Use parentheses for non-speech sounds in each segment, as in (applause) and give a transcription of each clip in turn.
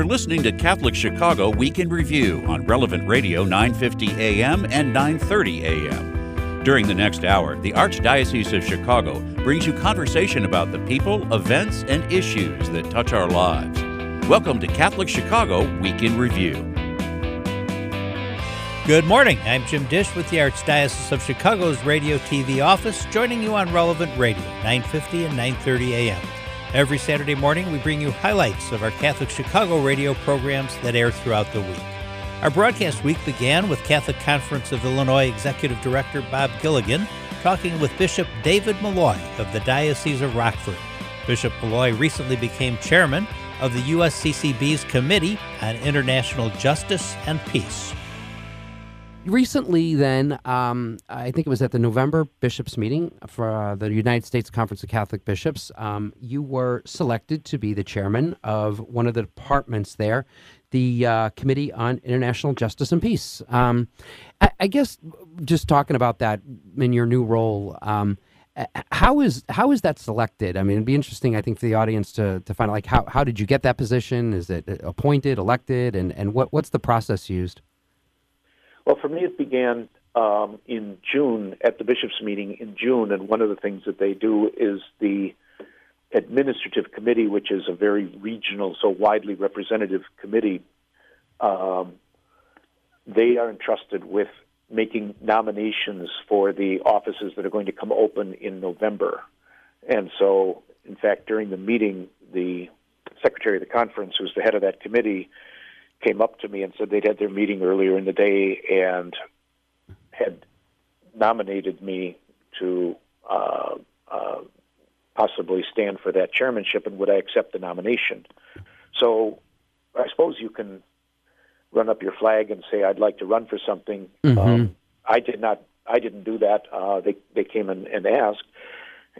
You're listening to Catholic Chicago Week in Review on Relevant Radio 950 AM and 930 AM. During the next hour, the Archdiocese of Chicago brings you conversation about the people, events, and issues that touch our lives. Welcome to Catholic Chicago Week in Review. Good morning. I'm Jim Dish with the Archdiocese of Chicago's Radio TV office, joining you on Relevant Radio, 950 and 930 AM. Every Saturday morning, we bring you highlights of our Catholic Chicago radio programs that air throughout the week. Our broadcast week began with Catholic Conference of Illinois Executive Director Bob Gilligan talking with Bishop David Malloy of the Diocese of Rockford. Bishop Malloy recently became chairman of the USCCB's Committee on International Justice and Peace. Recently, then, um, I think it was at the November bishops' meeting for uh, the United States Conference of Catholic Bishops, um, you were selected to be the chairman of one of the departments there, the uh, Committee on International Justice and Peace. Um, I, I, guess just talking about that in your new role, um, how is how is that selected? I mean, it'd be interesting, I think, for the audience to, to find out, like how, how did you get that position? Is it appointed, elected, and, and what, what's the process used? Well, for me, it began um, in June at the bishops' meeting in June, and one of the things that they do is the administrative committee, which is a very regional, so widely representative committee. Um, they are entrusted with making nominations for the offices that are going to come open in November. And so, in fact, during the meeting, the secretary of the conference, who's the head of that committee, came up to me and said they'd had their meeting earlier in the day and had nominated me to uh, uh, possibly stand for that chairmanship, and would I accept the nomination? So I suppose you can run up your flag and say I'd like to run for something. Mm-hmm. Um, I did not. I didn't do that. Uh, they they came in and asked,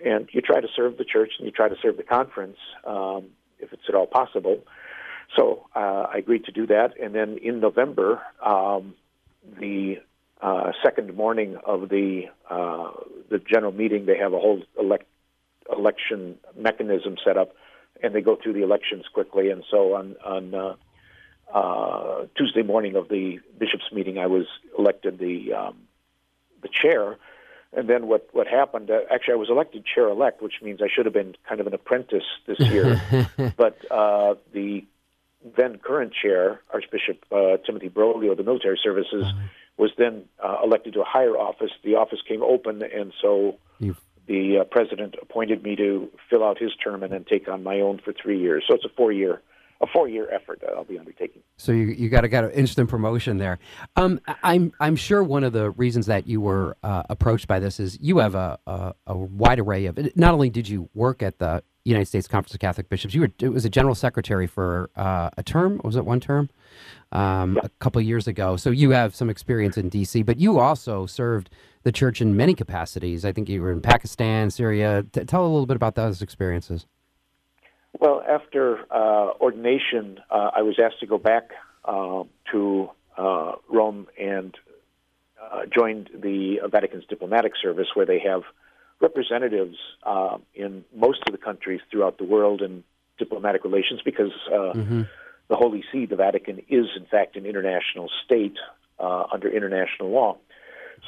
and you try to serve the church and you try to serve the conference um, if it's at all possible. So uh, I agreed to do that, and then in November, um, the uh, second morning of the uh, the general meeting, they have a whole elect, election mechanism set up, and they go through the elections quickly. And so on on uh, uh, Tuesday morning of the bishops' meeting, I was elected the um, the chair. And then what what happened? Uh, actually, I was elected chair elect, which means I should have been kind of an apprentice this year. (laughs) but uh, the then current chair, Archbishop uh, Timothy Broglio of the Military Services, uh-huh. was then uh, elected to a higher office. The office came open, and so You've... the uh, president appointed me to fill out his term and then take on my own for three years. So it's a four year. A four-year effort that I'll be undertaking. So you you got to get an instant promotion there. Um, I'm I'm sure one of the reasons that you were uh, approached by this is you have a, a, a wide array of. Not only did you work at the United States Conference of Catholic Bishops. You were it was a general secretary for uh, a term. Was it one term? Um, yeah. A couple years ago. So you have some experience in D.C., but you also served the church in many capacities. I think you were in Pakistan, Syria. T- tell a little bit about those experiences. Well, after uh, ordination, uh, I was asked to go back uh, to uh, Rome and uh, joined the Vatican's diplomatic service, where they have representatives uh, in most of the countries throughout the world in diplomatic relations because uh, mm-hmm. the Holy See, the Vatican, is in fact an international state uh, under international law.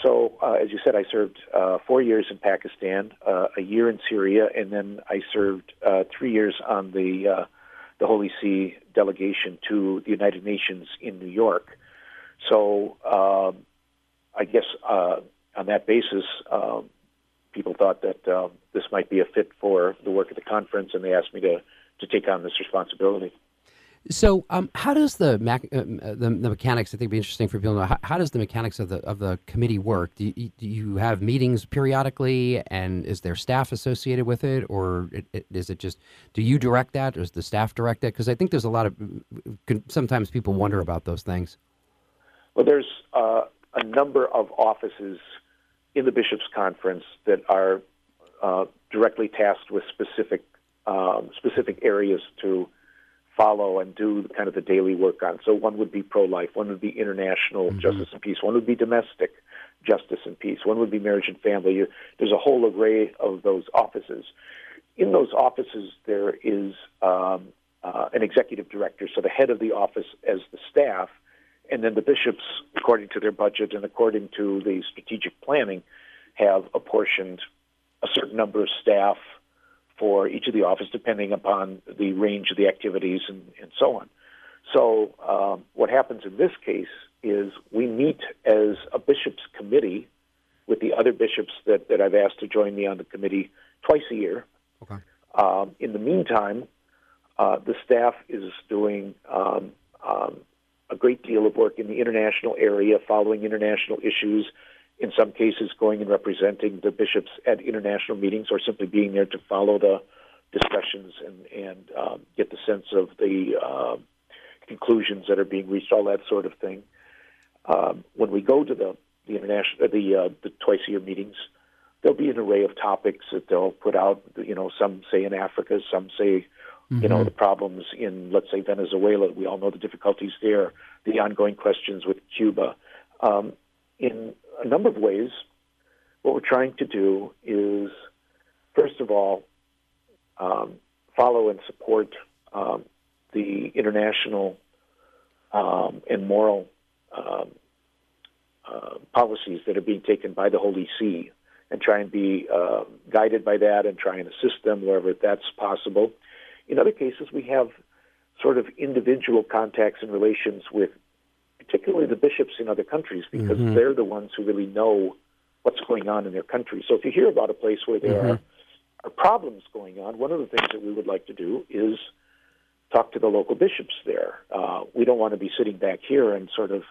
So, uh, as you said, I served uh, four years in Pakistan, uh, a year in Syria, and then I served three years on the the Holy See delegation to the United Nations in New York. So, um, I guess on that basis, um, people thought that um, this might be a fit for the work of the conference, and they asked me to to take on this responsibility. So, um, how does the, mac- uh, the, the mechanics? I think would be interesting for people to know. How, how, does the mechanics of the of the committee work? Do you, do you have meetings periodically, and is there staff associated with it, or it, it, is it just do you direct that, or does the staff direct it? Because I think there's a lot of sometimes people wonder about those things. Well, there's uh, a number of offices in the bishops' conference that are uh, directly tasked with specific um, specific areas to follow and do kind of the daily work on. So one would be pro-life, one would be international mm-hmm. justice and peace, one would be domestic justice and peace, one would be marriage and family. You, there's a whole array of those offices. In those offices, there is um, uh, an executive director, so the head of the office as the staff, and then the bishops, according to their budget and according to the strategic planning, have apportioned a certain number of staff for each of the office, depending upon the range of the activities and, and so on. So, um, what happens in this case is we meet as a bishops' committee with the other bishops that, that I've asked to join me on the committee twice a year. Okay. Um, in the meantime, uh, the staff is doing um, um, a great deal of work in the international area, following international issues. In some cases, going and representing the bishops at international meetings, or simply being there to follow the discussions and and um, get the sense of the uh, conclusions that are being reached, all that sort of thing. Um, when we go to the the international the uh, the twice a year meetings, there'll be an array of topics that they'll put out. You know, some say in Africa, some say you know, the problems in, let's say, Venezuela. We all know the difficulties there, the ongoing questions with Cuba. Um, in a number of ways, what we're trying to do is, first of all, um, follow and support um, the international um, and moral um, uh, policies that are being taken by the Holy See and try and be uh, guided by that and try and assist them wherever that's possible. In other cases, we have sort of individual contacts and relations with particularly the bishops in other countries because Mhm. they're the ones who really know what's going on in their country. So if you hear about a place where there Mhm. are, are problems going on, one of the things that we would like to do is talk to the local bishops there. Uh, we don't want to be sitting back here and sort of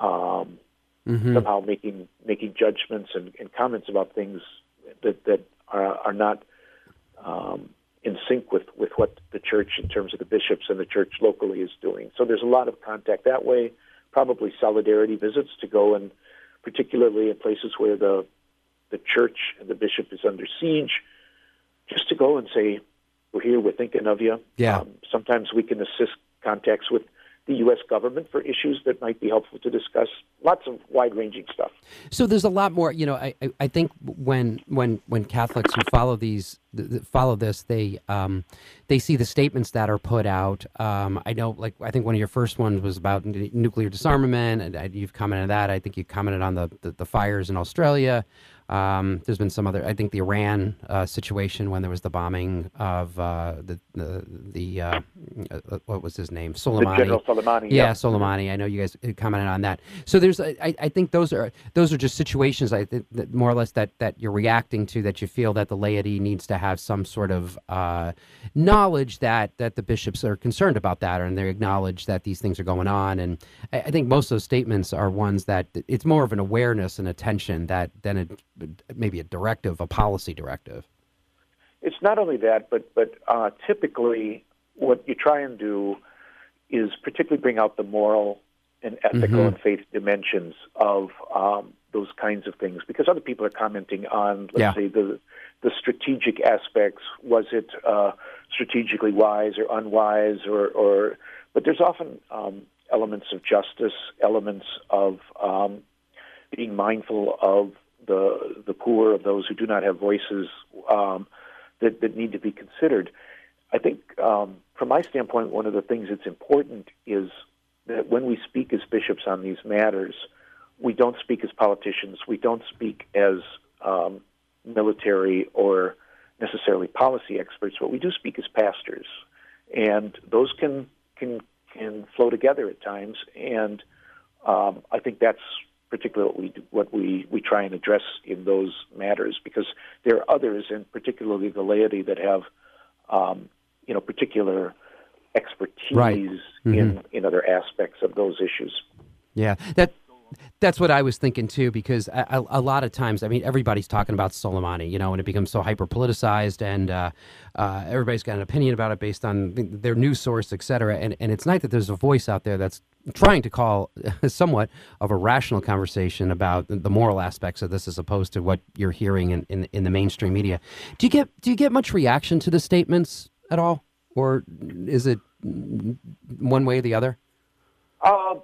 um, Mhm. somehow making making judgments and, and comments about things that that are, are not um, in sync with, with what the church, in terms of the bishops and the church locally, is doing. So there's a lot of contact that way. Probably solidarity visits to go and, particularly in places where the the church and the bishop is under siege, just to go and say, "We're here. We're thinking of you." Yeah. Um, sometimes we can assist contacts with the U.S. government for issues that might be helpful to discuss. Lots of wide-ranging stuff. So there's a lot more. You know, I, I, think when when when Catholics who follow these th- th- follow this, they um, they see the statements that are put out. Um, I know, like I think one of your first ones was about nuclear disarmament, and you've commented on that. I think you commented on the the, the fires in Australia. Um, there's been some other. I think the Iran uh, situation when there was the bombing of uh, the the the uh, uh, what was his name Soleimani. General Soleimani. Yeah, yep. Soleimani. I know you guys commented on that. So there's, I, I think those are those are just situations I think that more or less that that you're reacting to that you feel that the laity needs to have some sort of uh, knowledge that that the bishops are concerned about that and they acknowledge that these things are going on. And I, I think most of those statements are ones that it's more of an awareness and attention that than a, maybe a directive, a policy directive. It's not only that, but but uh, typically what you try and do is particularly bring out the moral and ethical Mhm. and faith dimensions of um, those kinds of things, because other people are commenting on, let's Yeah. say, the the strategic aspects. Was it uh, strategically wise or unwise, or, or but there's often um, elements of justice, elements of um, being mindful of the the poor, of those who do not have voices um, that that need to be considered. I think, um, from my standpoint, one of the things that's important is that when we speak as bishops on these matters, we don't speak as politicians. We don't speak as um, military or necessarily policy experts, but we do speak as pastors, and those can can can flow together at times. And um, I think that's particularly what we do, what we we try and address in those matters, because there are others, and particularly the laity, that have um, you know particular expertise Right. in in other aspects of those issues. Yeah, that that's what I was thinking too. Because a, a, a lot of times, I mean, everybody's talking about Soleimani, you know, and it becomes so hyper politicized, and uh, uh, everybody's got an opinion about it based on their news source, et cetera. And and it's nice that there's a voice out there that's trying to call (laughs) somewhat of a rational conversation about the- moral aspects of this, as opposed to what you're hearing in, in in the mainstream media. Do you get do you get much reaction to the statements at all, or is it one way or the other? Uh,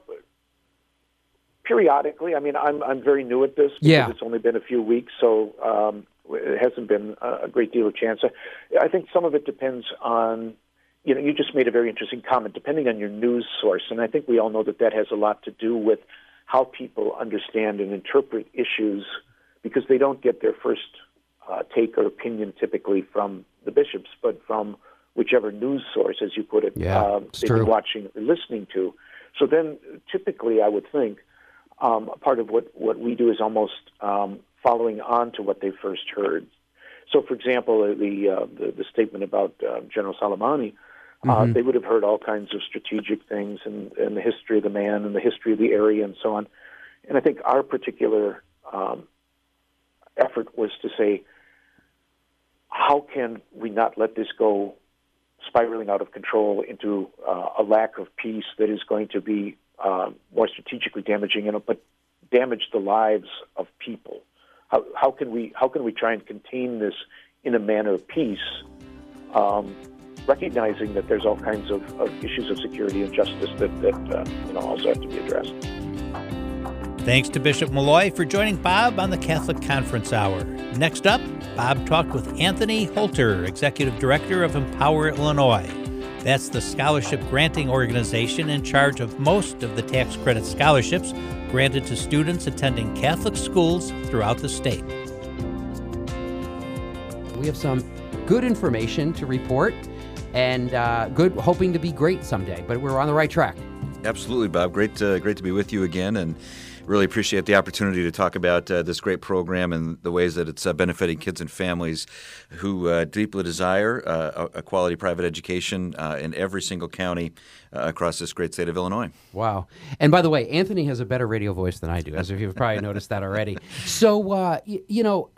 periodically, I mean, I'm I'm very new at this because Yeah. it's only been a few weeks, so um, it hasn't been a great deal of chance. I think some of it depends on you know, you just made a very interesting comment. Depending on your news source, and I think we all know that that has a lot to do with how people understand and interpret issues, because they don't get their first uh, take or opinion typically from the bishops, but from whichever news source, as you put it, yeah, um, they've true. been watching or listening to. So then, typically, I would think um, part of what, what we do is almost um, following on to what they first heard. So, for example, the uh, the, the, statement about uh, General Soleimani, uh, mm-hmm. they would have heard all kinds of strategic things and, and, the history of the man and the history of the area and so on. And I think our particular um, effort was to say, how can we not let this go spiraling out of control into uh, a lack of peace that is going to be uh, more strategically damaging, you know, but damage the lives of people. How, how can we how can we try and contain this in a manner of peace, um, recognizing that there's all kinds of, of, issues of security and justice that that uh, you know also have to be addressed. Thanks to Bishop Malloy for joining Bob on the Catholic Conference Hour. Next up, Bob talked with Anthony Holter, Executive Director of Empower Illinois. That's the scholarship granting organization in charge of most of the tax credit scholarships granted to students attending Catholic schools throughout the state. We have some good information to report and uh, good, hoping to be great someday, but we're on the right track. Absolutely, Bob. Great, uh, great to be with you again, and really appreciate the opportunity to talk about uh, this great program and the ways that it's uh, benefiting kids and families who uh, deeply desire uh, a quality private education uh, in every single county uh, across this great state of Illinois. Wow. And by the way, Anthony has a better radio voice than I do, as if you've probably noticed that already. So, y- you know,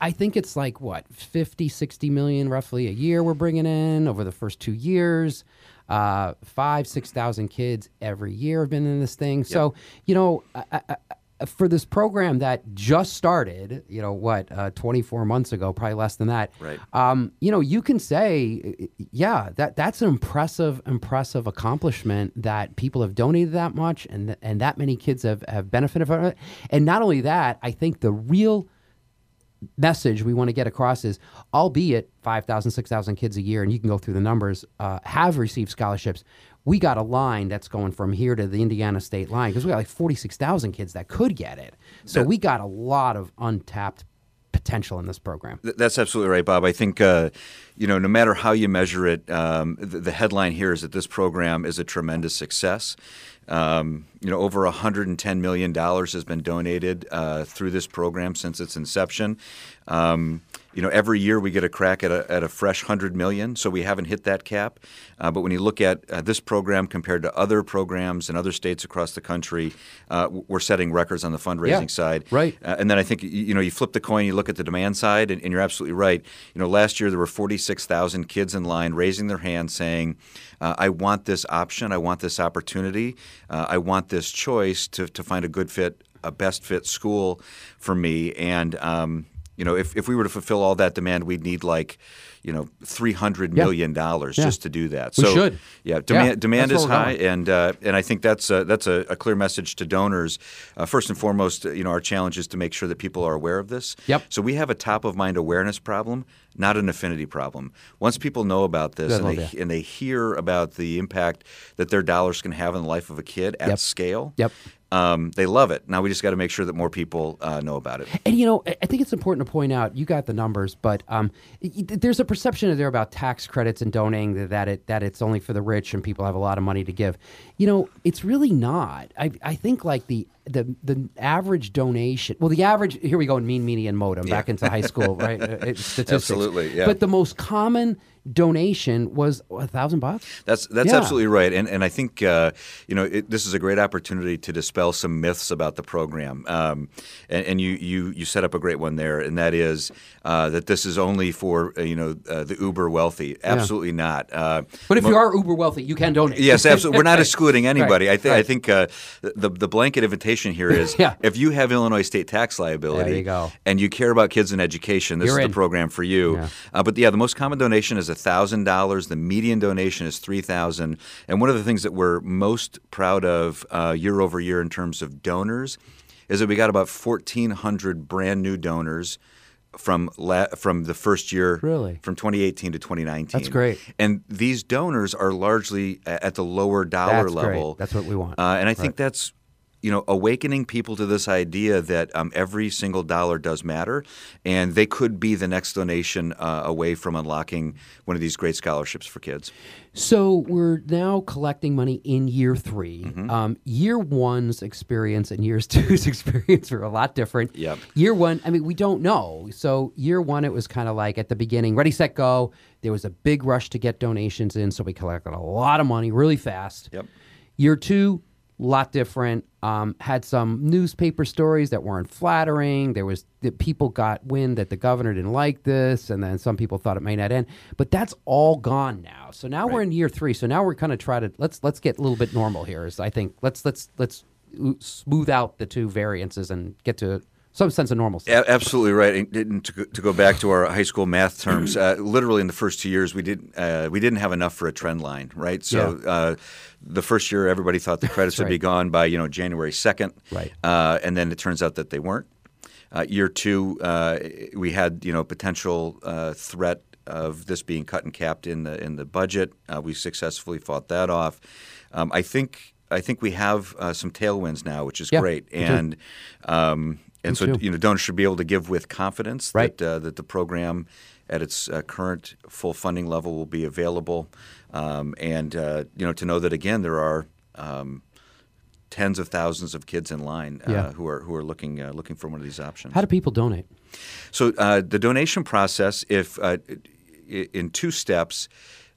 I think it's like what 50, 60 million roughly a year we're bringing in over the first two years. Uh, five, six thousand kids every year have been in this thing. Yep. So you know, I, I, for this program that just started, you know what, uh, 24 months ago, probably less than that. Right. Um, you know, you can say, yeah, that that's an impressive, impressive accomplishment that people have donated that much, and and that many kids have have benefited from it. And not only that, I think the real message we want to get across is, albeit 5,000, 6,000 kids a year, and you can go through the numbers, uh, have received scholarships. We got a line that's going from here to the Indiana state line because we got like 46,000 kids that could get it. So we got a lot of untapped potential in this program. That's absolutely right, Bob. I think, uh, you know, no matter how you measure it, um, the, the, headline here is that this program is a tremendous success. Um, you know, over $110 million has been donated uh, through this program since its inception. Um, you know, every year we get a crack at a, at a fresh 100 million, so we haven't hit that cap. Uh, but when you look at uh, this program compared to other programs in other states across the country, uh, we're setting records on the fundraising yeah, side. Right. Uh, and then I think, you know, you flip the coin, you look at the demand side, and, and you're absolutely right. You know, last year there were 46,000 kids in line raising their hand saying, uh, I want this option, I want this opportunity, uh, I want this choice to, to find a good fit, a best fit school for me. And, um, you know, if, if we were to fulfill all that demand, we'd need like, you know, three hundred million dollars yeah. just to do that. We so, should. Yeah, demand yeah, demand is high, going. and uh, and I think that's a, that's a, a clear message to donors. Uh, first and foremost, you know, our challenge is to make sure that people are aware of this. Yep. So we have a top of mind awareness problem, not an affinity problem. Once people know about this and they and they hear about the impact that their dollars can have in the life of a kid at yep. scale, yep. Um, they love it. Now we just got to make sure that more people uh, know about it. And you know, I think it's important to point out. You got the numbers, but um, there's a perception there about tax credits and donating that it that it's only for the rich and people have a lot of money to give. You know, it's really not. I I think like the the the average donation. Well, the average here we go in mean median modem yeah. back into high school, (laughs) right? Uh, statistics. Absolutely, yeah. But the most common donation was a thousand bucks. That's that's yeah. absolutely right, and and I think uh, you know it, this is a great opportunity to dispel some myths about the program. Um, and, and, you you you set up a great one there, and that is uh, that this is only for uh, you know uh, the uber wealthy. Absolutely yeah. not. Uh, but if mo- you are uber wealthy, you can donate. Yes, (laughs) absolutely. We're not excluding anybody. Right. I, think right. I think the the blanket invitation here is (laughs) yeah. if you have Illinois state tax liability, you and you care about kids and education, this You're is in. the program for you. But yeah, the most common donation is a $1,000. The median donation is 3000 And one of the things that we're most proud of uh, year over year in terms of donors is that we got about 1,400 brand new donors from la- from the first year really from 2018 to 2019 that's great and these donors are largely at the lower dollar that's level great. that's what we want uh, and i right. think that's you know awakening people to this idea that um, every single dollar does matter, and they could be the next donation uh, away from unlocking one of these great scholarships for kids. So we're now collecting money in year 3 Mm-hmm. Um, year one's experience and year's (laughs) two's experience are a lot different. Yep. Year one, I mean, we don't know. So year one, it was kind of like at the beginning, ready, set, go. There was a big rush to get donations in, so we collected a lot of money really fast. Yep. Year two, lot different. Um, had some newspaper stories that weren't flattering. There was that people got wind that the governor didn't like this, and then some people thought it may not end. But that's all gone now. So now we're in year three. So now we're kind of try to let's let's get a little bit normal here. Is I think let's let's let's smooth out the two variances and get to some sense of normalcy. A- absolutely right. And- And to, go- to go back to our high school math terms, uh, literally in the first two years, we didn't uh, we didn't have enough for a trend line, right? So uh, the first year, everybody thought the credits would be gone by you know January second, Right. Uh, and then it turns out that they weren't. Uh, year two, uh, we had you know potential uh, threat of this being cut and capped in the in the budget. Uh, we successfully fought that off. Um, I think I think we have uh, some tailwinds now, which is Yeah, great, and um, and so too. you know donors should be able to give with confidence Right. that uh, that the program at its uh, current full funding level will be available, um, and uh, you know to know that again there are. Um, Tens of thousands of kids in line uh, Yeah. who are who are looking uh, looking for one of these options. How do people donate? So uh, the donation process, if uh, in two steps,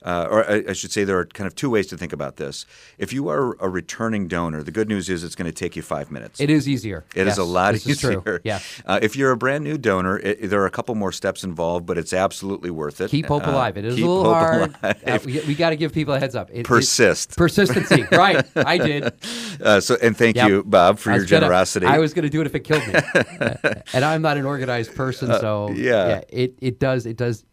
uh, or I I should say there are kind of two ways to think about this. If you are a returning donor, the good news is it's going to take you five minutes. It is easier. It is Yes, a lot is easier. Yeah. Uh, if you're a brand new donor, it, there are a couple more steps involved, but it's absolutely worth it. Keep hope Uh, alive. It is a little hard. Uh, we we got to give people a heads up. It- it- Persist. persistency. (laughs) right. I did. Uh, so, and thank Yep. you, Bob, for your gonna- generosity. I was going to do it if it killed me, Uh, (laughs) and I'm not an organized person, so Uh, yeah. it it does it does.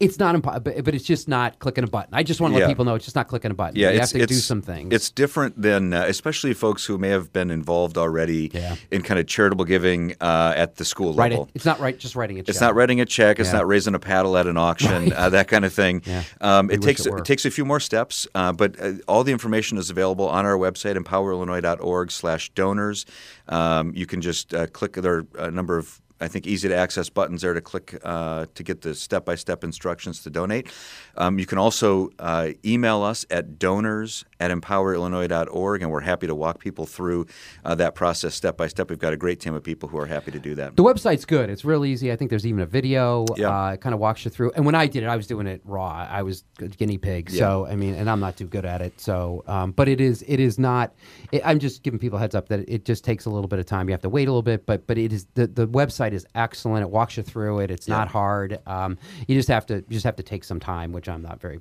It's not impo- but, it's just not clicking a button. I just want to let people know it's just not clicking a button. Yeah, you it's, have to it's, do some things. It's different than, uh, especially folks who may have been involved already Yeah. in kind of charitable giving uh, at the school right. level. It's not right. Just writing a check. It's not writing a check. It's Yeah. not raising a paddle at an auction. Uh, that kind of thing. Yeah. Um, it takes it were. takes a few more steps, uh, but uh, all the information is available on our website, empowerillinois.org/donors. Um, you can just uh, click. There are a number of I think easy to access buttons there to click uh, to get the step by step instructions to donate. Um, you can also uh, email us at donors at empowerillinois.org, and we're happy to walk people through uh, that process step by step. We've got a great team of people who are happy to do that. The website's good. It's real easy. I think there's even a video. Yeah. Uh, it kind of walks you through. And when I did it, I was doing it raw. I was a guinea pig. Yeah. So I mean, and I'm not too good at it. So, um, but it is. It is not. It, I'm just giving people a heads up that it just takes a little bit of time. You have to wait a little bit. But but it is the the website is excellent. It walks you through it. It's not hard. Um, you just have to you just have to take some time, which I'm not very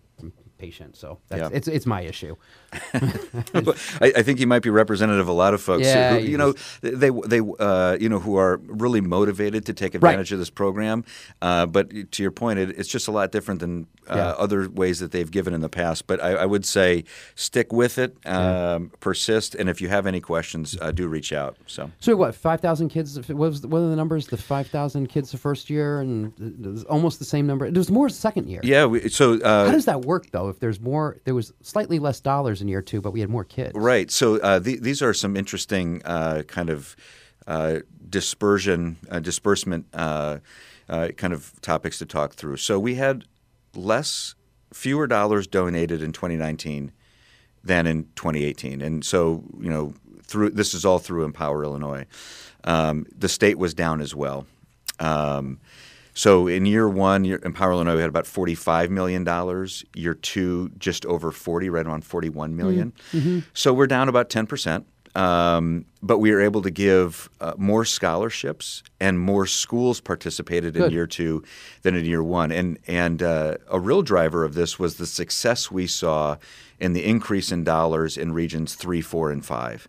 patient. So that's, Yeah. it's it's my issue. (laughs) I, I think you might be representative of a lot of folks Yeah, who, you know, they they uh, you know who are really motivated to take advantage of this program. Uh, but to your point, it, it's just a lot different than uh, Yeah. other ways that they've given in the past. But I, I would say stick with it, um, persist, and if you have any questions, uh, do reach out. So. So what? Five thousand kids. What was what are the numbers? The five thousand kids the first year, and almost the same number. There's more second year. Yeah, we, so uh, How does that work though? If there's more, there was slightly less dollars in year two, but we had more kids. Right. So uh, the, these are some interesting uh, kind of uh, dispersion, uh, disbursement uh, uh, kind of topics to talk through. So we had less, fewer dollars donated in 2019 than in 2018, and so you know through this is all through Empower Illinois. Um, the state was down as well. Um, so in year one, year, Empower Illinois we had about forty-five million dollars. Year two, just over forty, right around forty-one million. So we're down about ten percent. Um, but we were able to give uh, more scholarships and more schools participated in year two than in year one. And and uh, a real driver of this was the success we saw in the increase in dollars in regions three, four, and five.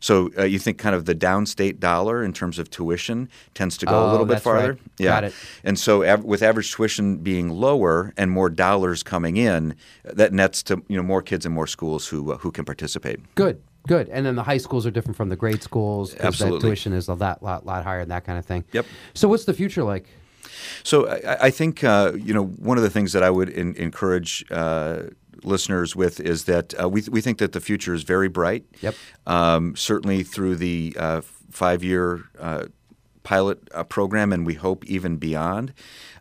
So uh, you think kind of the downstate dollar in terms of tuition tends to go a Oh, little bit that's right. farther. Yeah. Got it. And so av- with average tuition being lower and more dollars coming in, that nets to you know more kids and more schools who uh, who can participate. Good. Good. And then the high schools are different from the grade schools. Absolutely. The tuition is a lot, lot, lot higher and that kind of thing. Yep. So what's the future like? So I, I think uh, you know one of the things that I would in, encourage uh, listeners with is that uh, we we think that the future is very bright. Yep. Um, certainly through the uh, five year uh, pilot uh, program, and we hope even beyond.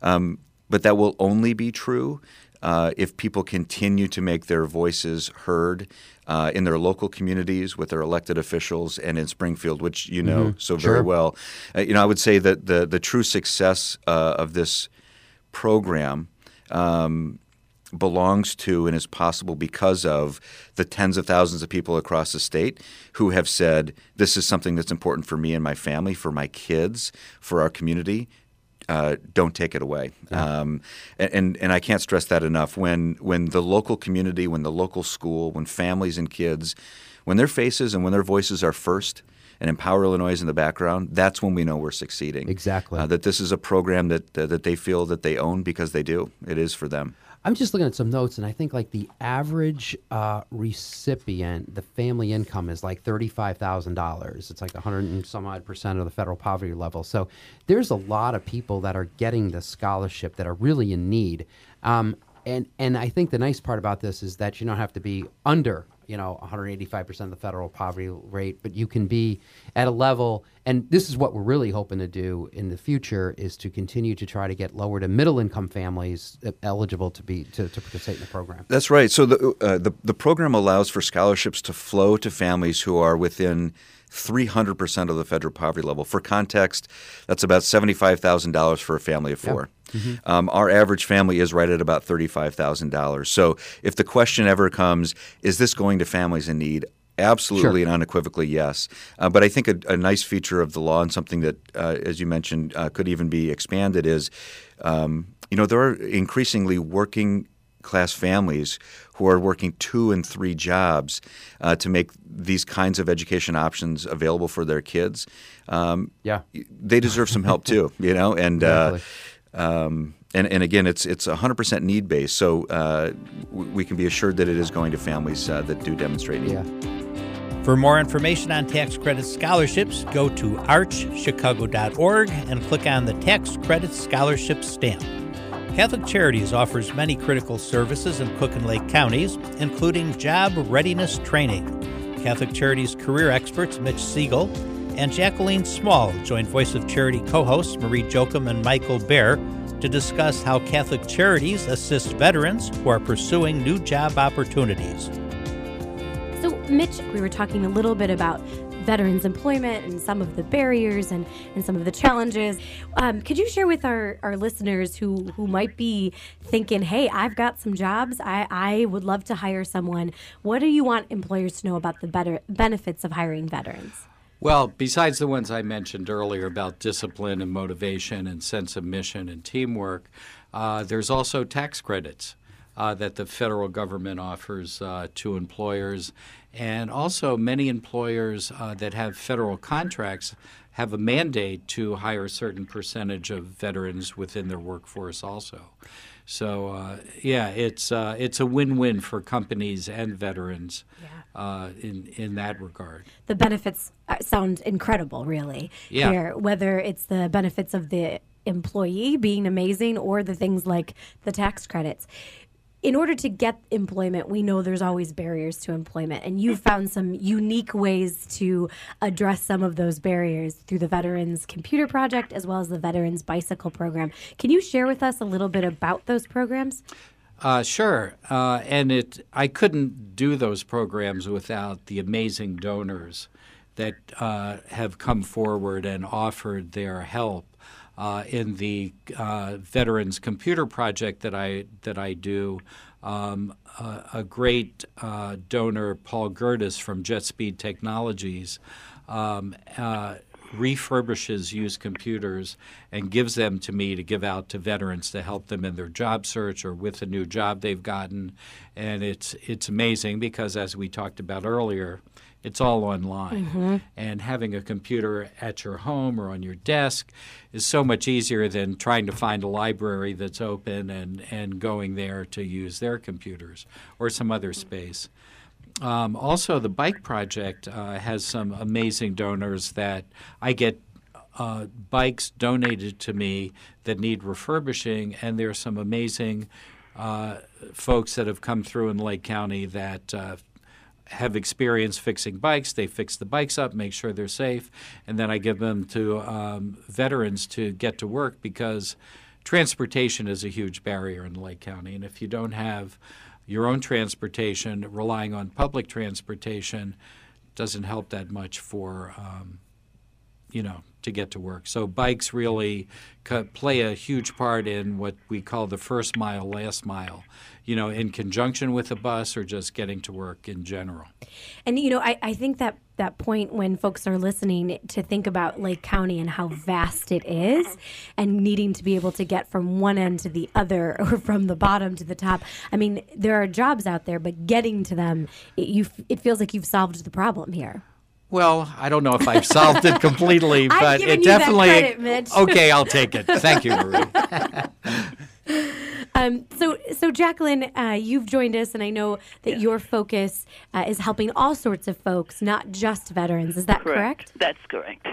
Um, but that will only be true uh, if people continue to make their voices heard uh, in their local communities with their elected officials and in Springfield, which you know mm-hmm. so very sure. well. Uh, you know, I would say that the the true success uh, of this program. Um, belongs to and is possible because of the tens of thousands of people across the state who have said, This is something that's important for me and my family, for my kids, for our community uh, don't take it away. Yeah. Um, and, and I can't stress that enough. When when the local community, when the local school, when families and kids, when their faces and when their voices are first, and Empower Illinois in the background, that's when we know we're succeeding. Exactly. Uh, that this is a program that uh, that they feel that they own because they do. It is for them. I'm just looking at some notes, and I think like the average uh, recipient, the family income is like thirty-five thousand dollars. It's like a hundred and some odd percent of the federal poverty level. So there's a lot of people that are getting this scholarship that are really in need. Um, and and I think the nice part about this is that you don't have to be under you know 185% of the federal poverty rate but you can be at a level and this is what we're really hoping to do in the future is to continue to try to get lower to middle income families eligible to be to, to participate in the program. That's right. So the, uh, the the program allows for scholarships to flow to families who are within 300% of the federal poverty level. For context, that's about $75,000 for a family of four. Yeah. Mm-hmm. Um, our average family is right at about $35,000. So if the question ever comes, is this going to families in need? Absolutely sure. and unequivocally, yes. Uh, but I think a, a, nice feature of the law and something that, uh, as you mentioned, uh, could even be expanded is, um, you know, there are increasingly working class families who are working two and three jobs uh, to make these kinds of education options available for their kids. Um, yeah, they deserve some help too. (laughs) You know, and. Uh, um, and, and again, it's it's 100% need based, so uh, we can be assured that it is going to families uh, that do demonstrate need. Yeah. For more information on tax credit scholarships, go to archchicago.org and click on the Tax Credit Scholarship stamp. Catholic Charities offers many critical services in Cook and Lake counties, including job readiness training. Catholic Charities career experts Mitch Siegel and Jacqueline Small join Voice of Charity co hosts Marie Jokum and Michael Bear to discuss how Catholic Charities assist veterans who are pursuing new job opportunities. So, Mitch, we were talking a little bit about veterans employment and some of the barriers and, and some of the challenges. Um, could you share with our, our listeners who, who might be thinking, hey, I've got some jobs, I, I would love to hire someone. What do you want employers to know about the better benefits of hiring veterans? Well, besides the ones I mentioned earlier about discipline and motivation and sense of mission and teamwork, uh, there's also tax credits. Uh, that the federal government offers uh, to employers. And also, many employers uh, that have federal contracts have a mandate to hire a certain percentage of veterans within their workforce, also. So, uh, yeah, it's uh, it's a win-win for companies and veterans yeah. in in that regard. The benefits sound incredible, really. Yeah. Here, whether it's the benefits of the employee being amazing or the things like the tax credits in order to get employment, we know there's always barriers to employment, and you've found some unique ways to address some of those barriers through the Veterans Computer Project as well as the Veterans Bicycle Program. Can you share with us a little bit about those programs? Uh, sure, uh, and it I couldn't do those programs without the amazing donors that uh, have come forward and offered their help uh, in the uh, Veterans Computer Project that I that I do. Um, a, a, great uh, donor, Paul Gertis from JetSpeed Technologies, um, uh, refurbishes used computers and gives them to me to give out to veterans to help them in their job search or with a new job they've gotten. And it's it's amazing because as we talked about earlier, it's all online. Mm-hmm. And having a computer at your home or on your desk is so much easier than trying to find a library that's open and, and going there to use their computers or some other space. Um, also, the Bike Project uh, has some amazing donors that I get uh, bikes donated to me that need refurbishing, and there are some amazing uh, folks that have come through in Lake County that uh, have experience fixing bikes. They fix the bikes up, make sure they're safe, and then I give them to um, veterans to get to work because transportation is a huge barrier in Lake County. And if you don't have your own transportation, relying on public transportation doesn't help that much for, um, you know, to get to work. So bikes really play a huge part in what we call the first mile, last mile, you know, in conjunction with a bus or just getting to work in general. And, you know, I, I think that that point when folks are listening to think about Lake County and how vast it is and needing to be able to get from one end to the other (laughs) or from the bottom to the top. I mean, there are jobs out there, but getting to them, it, you, it feels like you've solved the problem here. Well, I don't know if I've solved it completely, (laughs) but it definitely. Credit, okay, I'll take it. Thank you, Marie. (laughs) (laughs) Um, so, so Jacqueline, uh, you've joined us, and I know that yes. your focus uh, is helping all sorts of folks, not just veterans. Is that correct? correct? That's correct.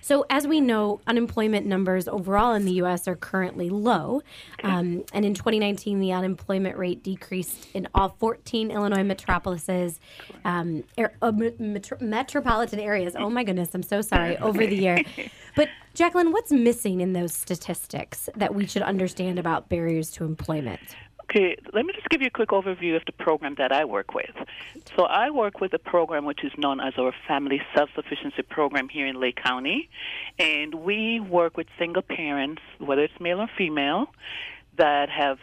So, as we know, unemployment numbers overall in the U.S. are currently low. Um, and in 2019, the unemployment rate decreased in all 14 Illinois metropolises, um, er, uh, metro- metropolitan areas. Oh my goodness, I'm so sorry, over the year. (laughs) But, Jacqueline, what's missing in those statistics that we should understand about barriers to employment? Okay, let me just give you a quick overview of the program that I work with. So I work with a program which is known as our Family Self-Sufficiency Program here in Lake County, and we work with single parents, whether it's male or female, that have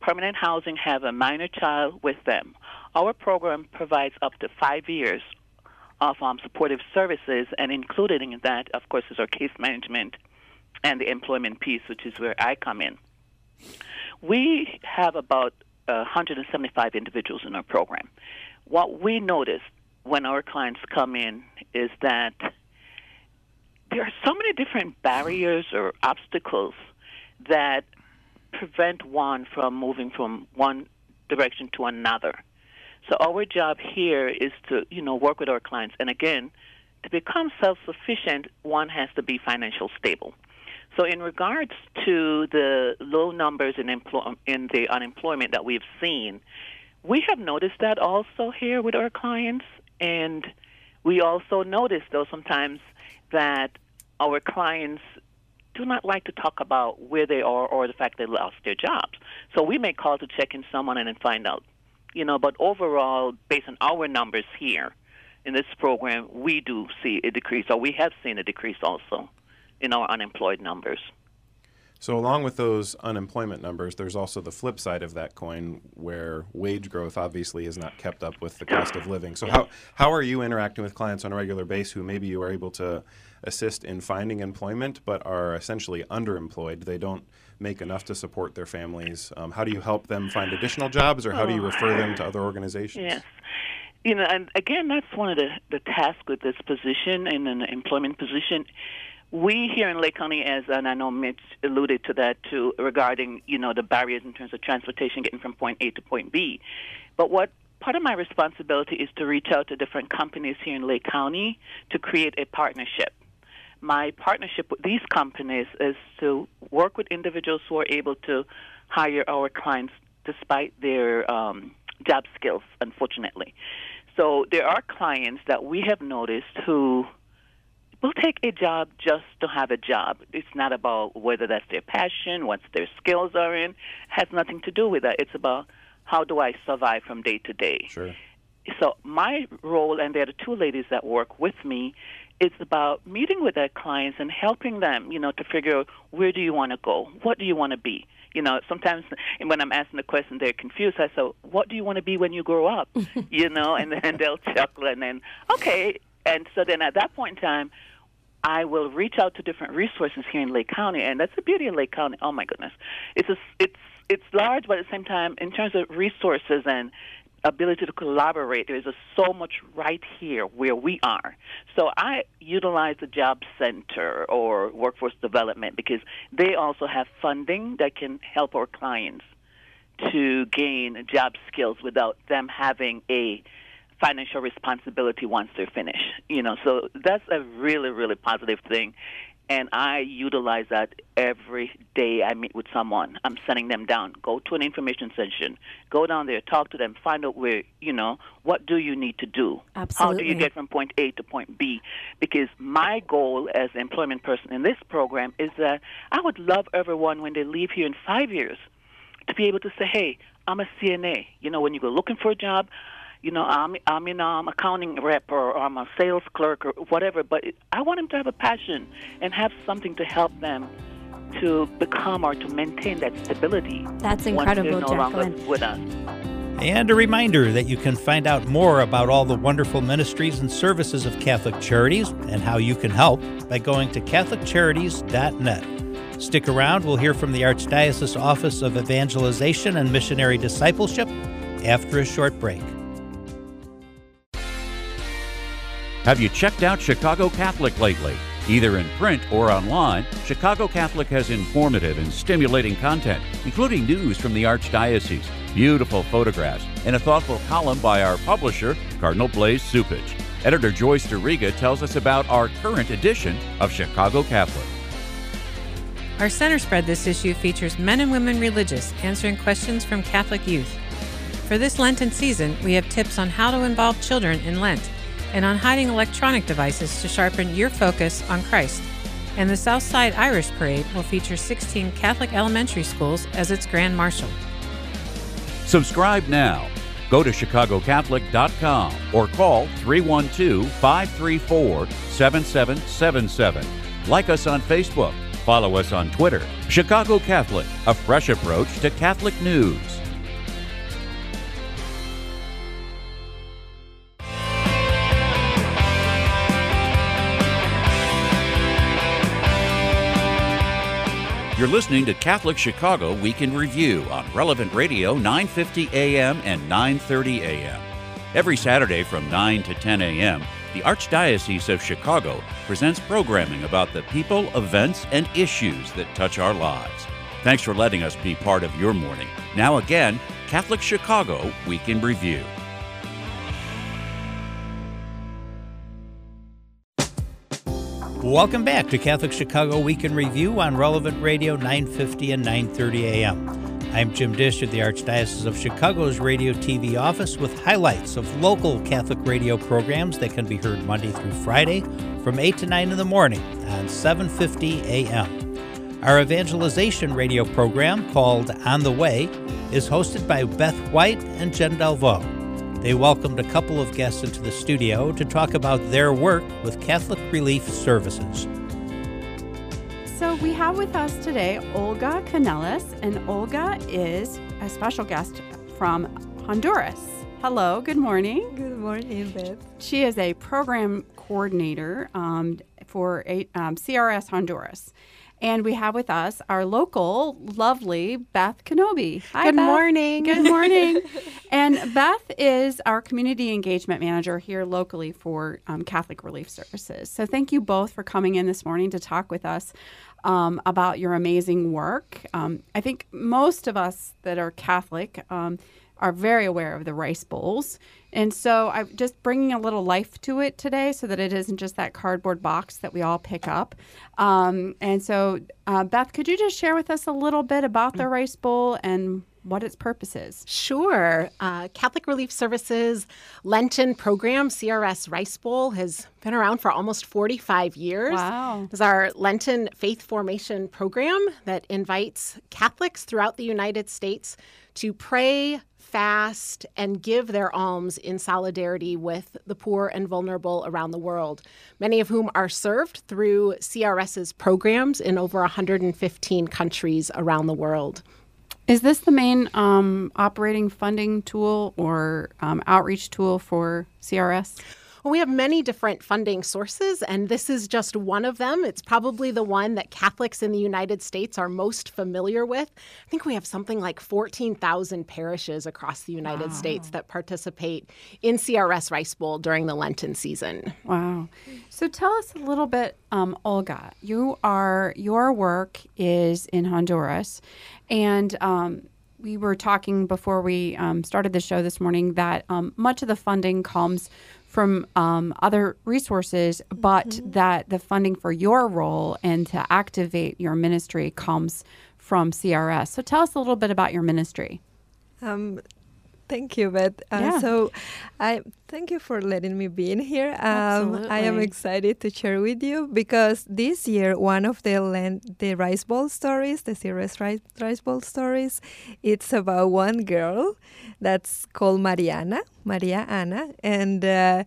permanent housing, have a minor child with them. Our program provides up to five years of um, supportive services, and included in that, of course, is our case management and the employment piece, which is where I come in. We have about uh, 175 individuals in our program. What we notice when our clients come in is that there are so many different barriers or obstacles that prevent one from moving from one direction to another. So our job here is to, you know, work with our clients. And again, to become self-sufficient, one has to be financially stable. So, in regards to the low numbers in, empl- in the unemployment that we've seen, we have noticed that also here with our clients, and we also notice, though, sometimes that our clients do not like to talk about where they are or the fact they lost their jobs. So we may call to check in someone and then find out, you know. But overall, based on our numbers here in this program, we do see a decrease, or we have seen a decrease also in our unemployed numbers. So, along with those unemployment numbers, there's also the flip side of that coin where wage growth obviously has not kept up with the cost of living. So, how, how are you interacting with clients on a regular basis who maybe you are able to assist in finding employment but are essentially underemployed? They don't make enough to support their families. Um, how do you help them find additional jobs or how do you refer them to other organizations? Yes. You know, and again, that's one of the, the tasks with this position in an employment position we here in Lake County, as and I know Mitch alluded to that too, regarding you know the barriers in terms of transportation getting from point A to point B. But what part of my responsibility is to reach out to different companies here in Lake County to create a partnership. My partnership with these companies is to work with individuals who are able to hire our clients despite their um, job skills, unfortunately. So there are clients that we have noticed who will take a job just to have a job. It's not about whether that's their passion, what their skills are in. It has nothing to do with that. It's about how do I survive from day to day. Sure. So my role, and there are the two ladies that work with me, is about meeting with their clients and helping them, you know, to figure out where do you want to go, what do you want to be. You know, sometimes when I'm asking the question, they're confused. I say, "What do you want to be when you grow up?" (laughs) you know, and then they'll chuckle, and then, "Okay." And so then at that point in time, I will reach out to different resources here in Lake County, and that's the beauty of Lake County. Oh my goodness, it's a, it's it's large, but at the same time, in terms of resources and ability to collaborate, there's a, so much right here where we are. So I utilize the job center or workforce development because they also have funding that can help our clients to gain job skills without them having a financial responsibility once they're finished. You know, so that's a really, really positive thing. And I utilize that every day I meet with someone. I'm sending them down. Go to an information session. Go down there, talk to them, find out where, you know, what do you need to do? Absolutely. How do you get from point A to point B? Because my goal as an employment person in this program is that I would love everyone when they leave here in five years to be able to say, hey, I'm a CNA. You know, when you go looking for a job, you know, I'm I'm in um, accounting rep or, or I'm a sales clerk or whatever. But I want them to have a passion and have something to help them to become or to maintain that stability. That's incredible, they're no longer Jacqueline. with us. And a reminder that you can find out more about all the wonderful ministries and services of Catholic Charities and how you can help by going to CatholicCharities.net. Stick around, we'll hear from the Archdiocese Office of Evangelization and Missionary Discipleship after a short break. Have you checked out Chicago Catholic lately? Either in print or online, Chicago Catholic has informative and stimulating content, including news from the Archdiocese, beautiful photographs, and a thoughtful column by our publisher, Cardinal Blase Cupich. Editor Joyce Duriga tells us about our current edition of Chicago Catholic. Our center spread this issue features men and women religious answering questions from Catholic youth. For this Lenten season, we have tips on how to involve children in Lent and on hiding electronic devices to sharpen your focus on Christ. And the Southside Irish Parade will feature 16 Catholic elementary schools as its grand marshal. Subscribe now. Go to chicagocatholic.com or call 312 534 7777. Like us on Facebook. Follow us on Twitter. Chicago Catholic, a fresh approach to Catholic news. You're listening to Catholic Chicago Week in Review on Relevant Radio 950 AM and 930 AM. Every Saturday from 9 to 10 a.m., the Archdiocese of Chicago presents programming about the people, events, and issues that touch our lives. Thanks for letting us be part of your morning. Now again, Catholic Chicago Week in Review. Welcome back to Catholic Chicago Week in Review on Relevant Radio 950 and 930 AM. I'm Jim Dish at the Archdiocese of Chicago's Radio TV office with highlights of local Catholic radio programs that can be heard Monday through Friday from 8 to 9 in the morning on 750 AM. Our evangelization radio program called On the Way is hosted by Beth White and Jen Delvaux. They welcomed a couple of guests into the studio to talk about their work with Catholic Relief Services. So we have with us today Olga Canellis, and Olga is a special guest from Honduras. Hello, good morning. Good morning, Beth. She is a program coordinator um, for a, um, CRS Honduras. And we have with us our local, lovely Beth Knobbe. Hi, Good Beth. morning. Good morning. (laughs) and Beth is our community engagement manager here locally for um, Catholic Relief Services. So thank you both for coming in this morning to talk with us um, about your amazing work. Um, I think most of us that are Catholic um, are very aware of the rice bowls. And so I'm just bringing a little life to it today so that it isn't just that cardboard box that we all pick up. Um, and so, uh, Beth, could you just share with us a little bit about the rice bowl and what its purpose is? Sure. Uh, Catholic Relief Services Lenten program, CRS Rice Bowl, has been around for almost 45 years. Wow. It's our Lenten faith formation program that invites Catholics throughout the United States to pray, fast, and give their alms in solidarity with the poor and vulnerable around the world, many of whom are served through CRS's programs in over 115 countries around the world. Is this the main um, operating funding tool or um, outreach tool for CRS? Well, we have many different funding sources, and this is just one of them. It's probably the one that Catholics in the United States are most familiar with. I think we have something like 14,000 parishes across the United States that participate in CRS Rice Bowl during the Lenten season. Wow. So tell us a little bit, um, Olga. You are your work is in Honduras, and um, we were talking before we um, started the show this morning that um, much of the funding comes from um, other resources, but that the funding for your role and to activate your ministry comes from CRS. So tell us a little bit about your ministry. Um, thank you, Beth. Uh, Yeah. So, I thank you for letting me be in here. Um, I am excited to share with you because this year one of the land, the rice bowl stories, the CRS rice, rice bowl stories, it's about one girl that's called Mariana, Maria Ana, and uh,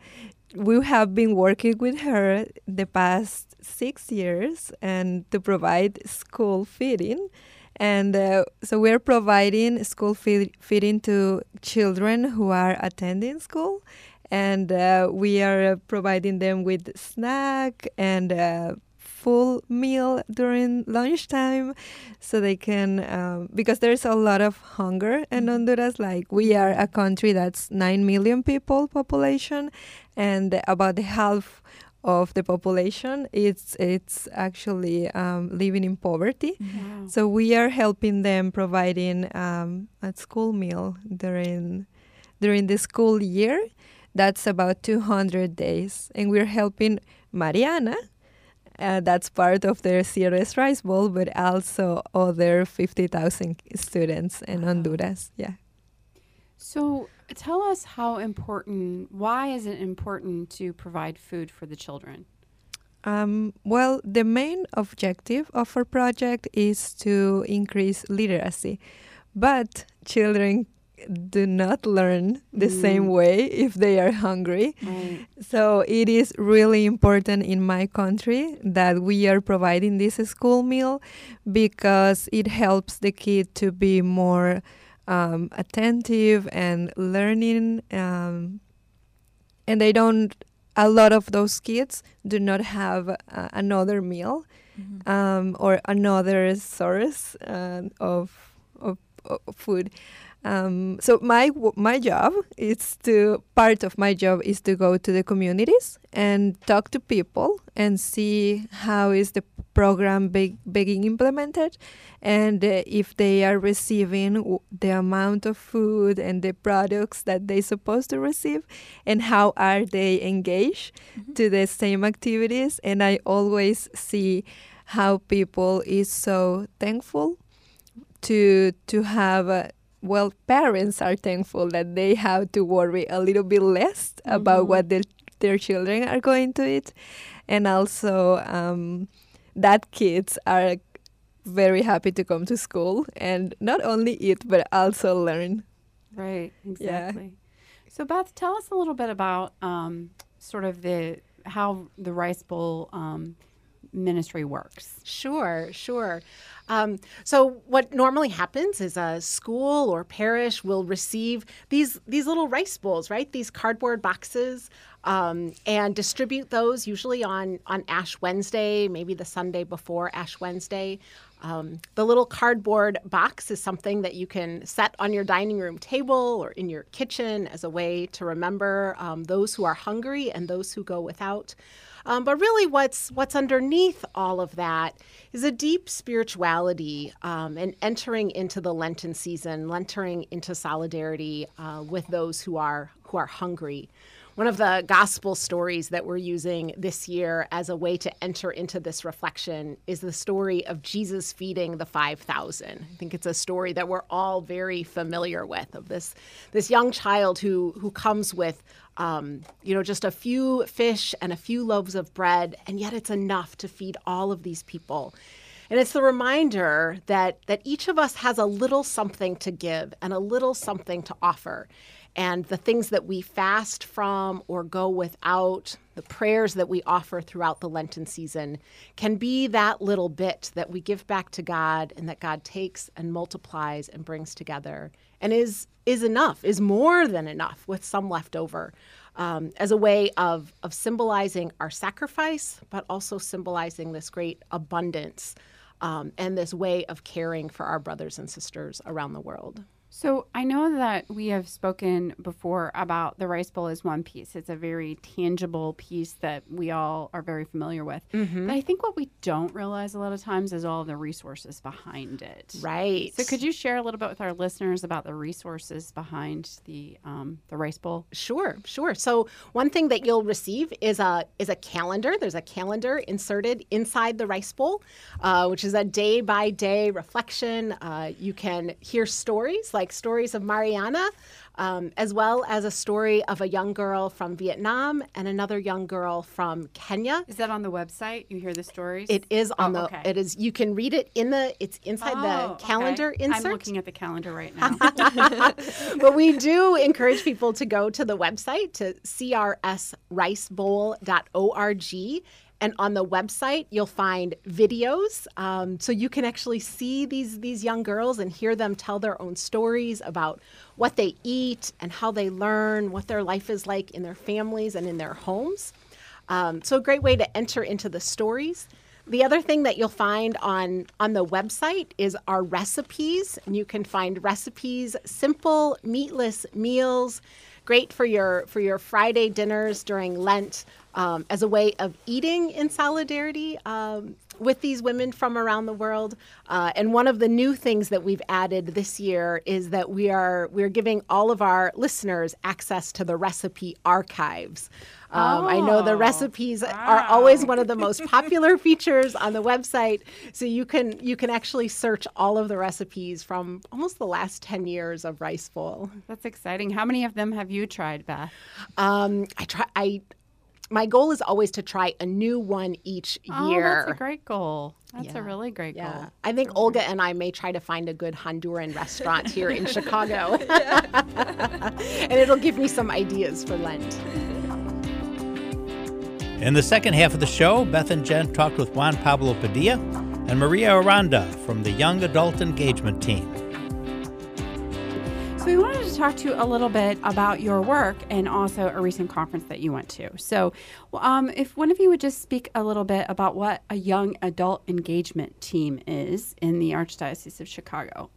we have been working with her the past six years and to provide school feeding and uh, so we're providing school feed- feeding to children who are attending school. And uh, we are uh, providing them with snack and uh, full meal during lunchtime so they can um, because there's a lot of hunger in honduras. Like we are a country that's 9 million people population and about half of the population it's it's actually um, living in poverty. So we are helping them providing um, a school meal during during the school year. That's about 200 days. And we're helping mariana uh, that's part of their CRS Rice Bowl, but also other 50,000 students in Honduras. Yeah. So tell us how important, why is it important to provide food for the children? Um, well, the main objective of our project is to increase literacy, but children do not learn the same way if they are hungry. So it is really important in my country that we are providing this school meal because it helps the kid to be more um, attentive and learning. Um, and they don't. A lot of those kids do not have uh, another meal um, or another source uh, of, of of food. Um, so my my job is to part of my job is to go to the communities and talk to people and see how is the program be- being implemented and uh, if they are receiving w- the amount of food and the products that they're supposed to receive and how are they engaged to the same activities. And I always see how people is so thankful to to have uh, well parents are thankful that they have to worry a little bit less about what their their children are going to eat and also um, that kids are very happy to come to school and not only eat but also learn Right, Yeah. exactly. So Beth, tell us a little bit about um, sort of the how the Rice Bowl um, ministry works. Sure, sure. Um, so what normally happens is a school or parish will receive these these little rice bowls, right? These cardboard boxes, um, and distribute those usually on on Ash Wednesday, maybe the Sunday before Ash Wednesday. Um, the little cardboard box is something that you can set on your dining room table or in your kitchen as a way to remember um, those who are hungry and those who go without. Um, but really, what's what's underneath all of that is a deep spirituality um, and entering into the Lenten season, entering into solidarity uh, with those who are who are hungry. One of the gospel stories that we're using this year as a way to enter into this reflection is the story of Jesus feeding the 5,000. I think it's a story that we're all very familiar with of this, this young child who, who comes with, um, you know, just a few fish and a few loaves of bread, and yet it's enough to feed all of these people. And it's the reminder that that each of us has a little something to give and a little something to offer. And the things that we fast from or go without, the prayers that we offer throughout the Lenten season can be that little bit that we give back to God and that God takes and multiplies and brings together and is is enough, is more than enough with some left over. Um, as a way of, of symbolizing our sacrifice, but also symbolizing this great abundance um, and this way of caring for our brothers and sisters around the world. So I know that we have spoken before about the rice bowl as one piece. It's a very tangible piece that we all are very familiar with. Mhm. But I think what we don't realize a lot of times is all the resources behind it. Right. So could you share a little bit with our listeners about the resources behind the um, the rice bowl? Sure, sure. So one thing that you'll receive is a is a calendar. There's a calendar inserted inside the rice bowl, uh, which is a day by day reflection. Uh, you can hear stories like stories of Mariana, um, as well as a story of a young girl from Vietnam and another young girl from Kenya. Is that on the website? You hear the stories? It is on Oh, the. okay. It is. You can read it in the. It's inside Oh, the okay. calendar insert. I'm looking at the calendar right now. (laughs) but we do encourage people to go to the website to crsricebowl.org. And on the website, you'll find videos, um, so you can actually see these these young girls and hear them tell their own stories about what they eat and how they learn, what their life is like in their families and in their homes. Um, so a great way to enter into the stories. The other thing that you'll find on on the website is our recipes, and you can find recipes, simple meatless meals, great for your for your Friday dinners during Lent, um, as a way of eating in solidarity um, with these women from around the world. Uh, and one of the new things that we've added this year is that we are we're giving all of our listeners access to the recipe archives. Um, I know the Oh, recipes are always one of the most (laughs) popular features on the website, so you can you can actually search all of the recipes from almost the last ten years of Rice Bowl. That's exciting. How many of them have you tried, Beth? Um, I try. I my goal is always to try a new one each year. Oh, year. that's a great goal. That's Yeah. a really great Yeah. goal. I think Olga and I may try to find a good Honduran restaurant here in (laughs) Chicago. (laughs) and it'll give me some ideas for Lent. In the second half of the show, Beth and Jen talked with Juan Pablo Padilla and Maria Aranda from the Young Adult Engagement Team. So we wanted to talk to you a little bit about your work and also a recent conference that you went to. So, um, if one of you would just speak a little bit about what a young adult engagement team is in the Archdiocese of Chicago.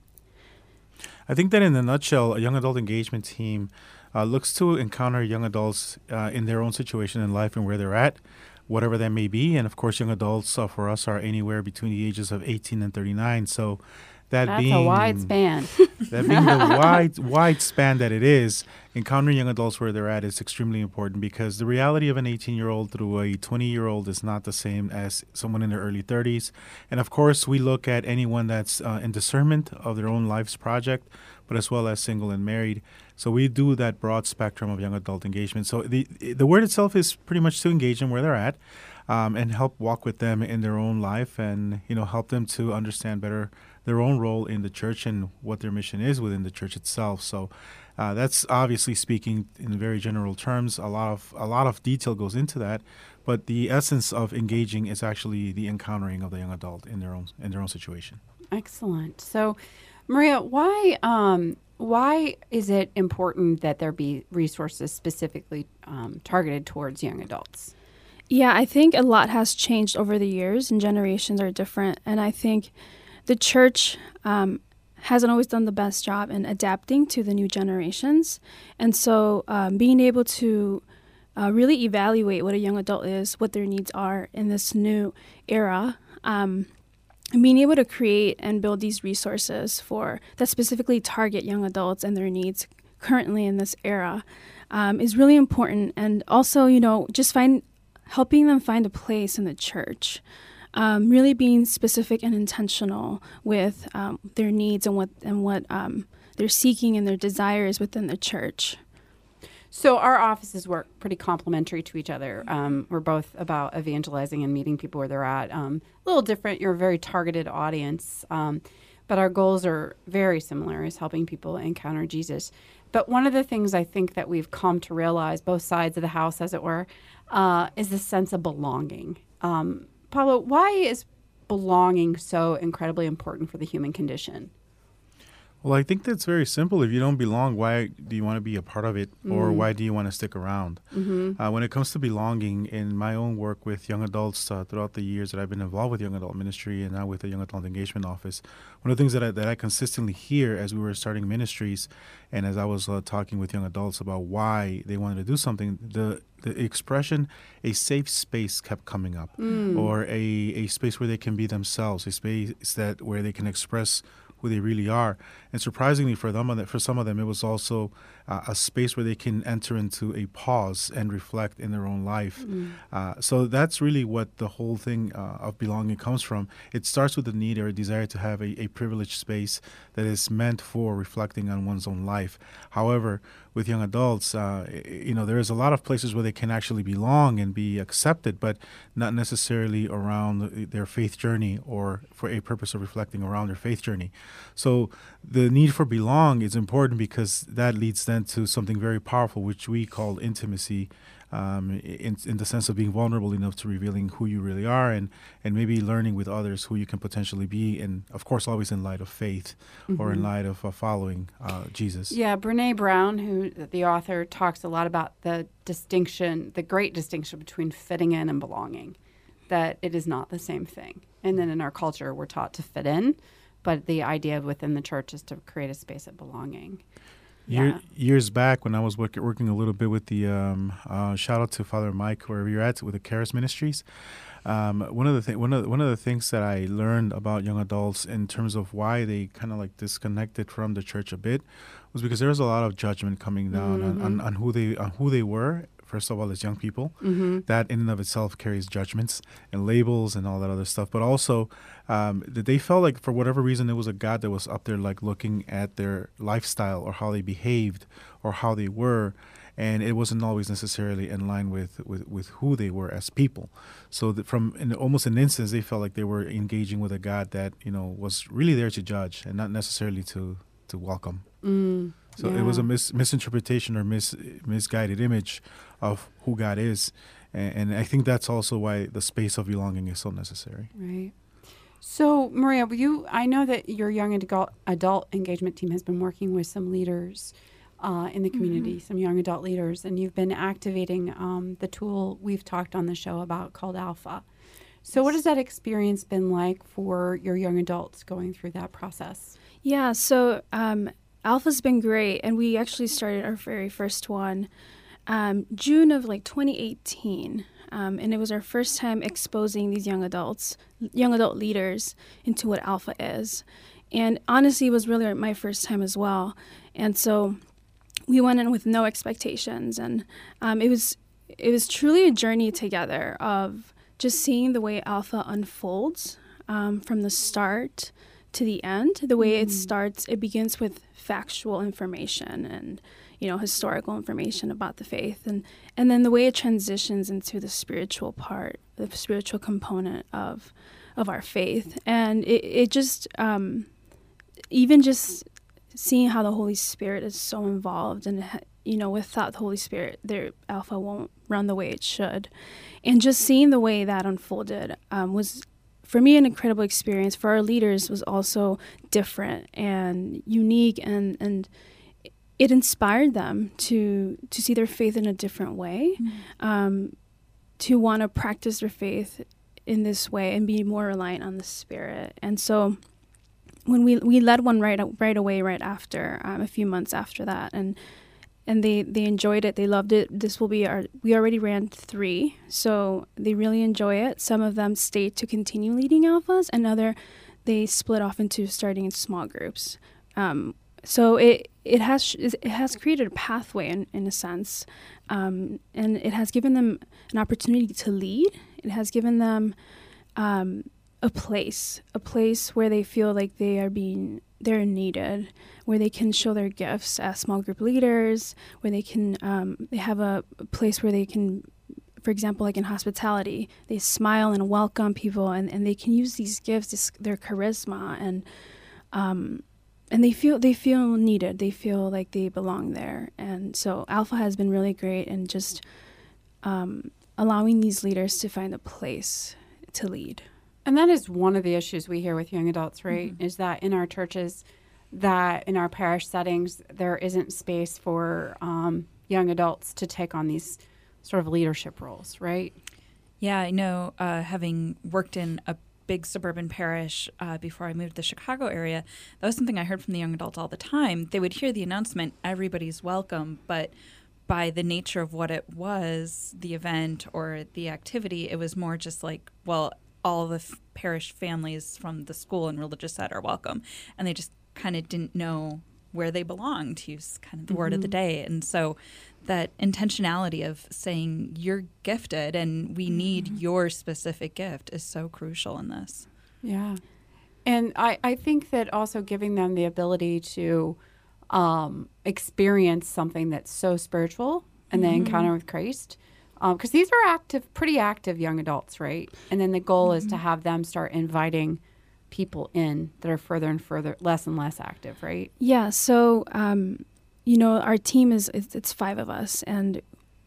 I think that in a nutshell, a young adult engagement team uh, looks to encounter young adults uh, in their own situation in life and where they're at, whatever that may be. And of course, young adults uh, for us are anywhere between the ages of 18 and 39. So that That's being a wide span. (laughs) that being the (laughs) wide wide span that it is, encountering young adults where they're at is extremely important because the reality of an 18 year old through a 20 year old is not the same as someone in their early 30s. And of course, we look at anyone that's uh, in discernment of their own life's project, but as well as single and married. So we do that broad spectrum of young adult engagement. So the the word itself is pretty much to engage them where they're at. Um, and help walk with them in their own life, and you know help them to understand better their own role in the church and what their mission is within the church itself. So uh, that's obviously speaking in very general terms. A lot of a lot of detail goes into that, but the essence of engaging is actually the encountering of the young adult in their own in their own situation. Excellent. So, Maria, why um, why is it important that there be resources specifically um, targeted towards young adults? Yeah, I think a lot has changed over the years and generations are different. And I think the church um, hasn't always done the best job in adapting to the new generations. And so um, being able to uh, really evaluate what a young adult is, what their needs are in this new era. Um, and being able to create and build these resources for that specifically target young adults and their needs currently in this era um, is really important. And also, you know, just find helping them find a place in the church. Um, really being specific and intentional with um, their needs and what and what um, they're seeking and their desires within the church. So our offices work pretty complementary to each other. Um, we're both about evangelizing and meeting people where they're at. Um, a little different. You're a very targeted audience, um, but our goals are very similar: is helping people encounter Jesus. But one of the things I think that we've come to realize, both sides of the house, as it were, uh, is the sense of belonging. Um, Paulo, why is belonging so incredibly important for the human condition? Well, I think that's very simple. If you don't belong, why do you want to be a part of it, or Mm. why do you want to stick around? Mhm. Uh, when it comes to belonging, in my own work with young adults uh, throughout the years that I've been involved with young adult ministry and now with the young adult engagement office, one of the things that I, that I consistently hear as we were starting ministries, and as I was uh, talking with young adults about why they wanted to do something, the the expression "a safe space" kept coming up, Mm. or a a space where they can be themselves, a space that where they can express who they really are. And surprisingly for them, for some of them, it was also uh, a space where they can enter into a pause and reflect in their own life. Mm. Uh, so that's really what the whole thing uh, of belonging comes from. It starts with the need or a desire to have a, a privileged space that is meant for reflecting on one's own life. However, with young adults, uh, you know, there is a lot of places where they can actually belong and be accepted, but not necessarily around their faith journey or for a purpose of reflecting around their faith journey. So the need for belong is important because that leads then to something very powerful, which we call intimacy. Um, in, in the sense of being vulnerable enough to revealing who you really are and, and maybe learning with others who you can potentially be, and of course, always in light of faith or in Mhm. light of uh, following uh, Jesus. Yeah, Brene Brown, who the author talks a lot about the distinction, the great distinction between fitting in and belonging, that it is not the same thing. And then in our culture, we're taught to fit in, but the idea within the church is to create a space of belonging. Year, Years back, when I was work, working a little bit with the um, uh, shout out to Father Mike wherever you're at with the Charis Ministries. Um, one of the th- one of the, one of the things that I learned about young adults in terms of why they kind of like disconnected from the church a bit was because there was a lot of judgment coming down on, on, Mhm. on who they on who they were. First of all, as young people, Mhm. that in and of itself carries judgments and labels and all that other stuff. But also, um, that they felt like for whatever reason it was a God that was up there, like looking at their lifestyle or how they behaved or how they were, and it wasn't always necessarily in line with with, with who they were as people. So that from in almost an instance, they felt like they were engaging with a God that you know was really there to judge and not necessarily to to welcome. Mm, So it was a mis- misinterpretation or mis- misguided image of who God is. And, and I think that's also why the space of belonging is so necessary. Right. So, Maria, you I know that your young adult, adult engagement team has been working with some leaders uh, in the community, some young adult leaders, and you've been activating um, the tool we've talked on the show about called Alpha. So, what has that experience been like for your young adults going through that process? Yeah, so um, Alpha's been great, and we actually started our very first one um, June of like 2018, um, and it was our first time exposing these young adults, young adult leaders, into what Alpha is. And honestly, it was really my first time as well. And so we went in with no expectations, and um, it was it was truly a journey together of just seeing the way Alpha unfolds um, from the start to the end. The way it Mm. starts, it begins with factual information and you know historical information about the faith, and and then the way it transitions into the spiritual part, the spiritual component of of our faith, and it it just um, even just seeing how the Holy Spirit is so involved and you know without the Holy Spirit their alpha won't run the way it should and just seeing the way that unfolded um, was for me an incredible experience for our leaders was also different and unique and and it inspired them to to see their faith in a different way um, to want to practice their faith in this way and be more reliant on the spirit. And so when we we led one right right away right after um, a few months after that and and they they enjoyed it. They loved it. This will be our we already ran three so they really enjoy it. Some of them stayed to continue leading alphas and other they split off into starting in small groups. Um, so it it has it has created a pathway in, in a sense. Um, and it has given them an opportunity to lead. It has given them um, a place, a place where they feel like they are being they're needed, where they can show their gifts as small group leaders, where they can um, they have a place where they can, for example, like in hospitality, they smile and welcome people, and, and they can use these gifts, this, their charisma, and um, and they feel they feel needed. They feel like they belong there, and so Alpha has been really great in just um, allowing these leaders to find a place to lead. And that is one of the issues we hear with young adults, right? Is that in our churches, that in our parish settings there isn't space for um, young adults to take on these sort of leadership roles, right? Yeah, I know. Uh, having worked in a big suburban parish uh, before I moved to the Chicago area, that was something I heard from the young adults all the time. They would hear the announcement, "Everybody's welcome," but by the nature of what it was, the event or the activity, it was more just like, well, all the f- parish families from the school and religious side are welcome, and they just kind of didn't know where they belonged to use kind of the word of the Mhm. day and so that intentionality of saying you're gifted and we need your specific gift is so crucial in this Yeah. And I, I think that also giving them the ability to um, experience something that's so spiritual and the Mhm. encounter with Christ. Because these are active, pretty active young adults, right? And then the goal is to Mhm. have them start inviting people in that are further and further, less and less active, right? Yeah, so um, you know, our team is it's, it's five of us, and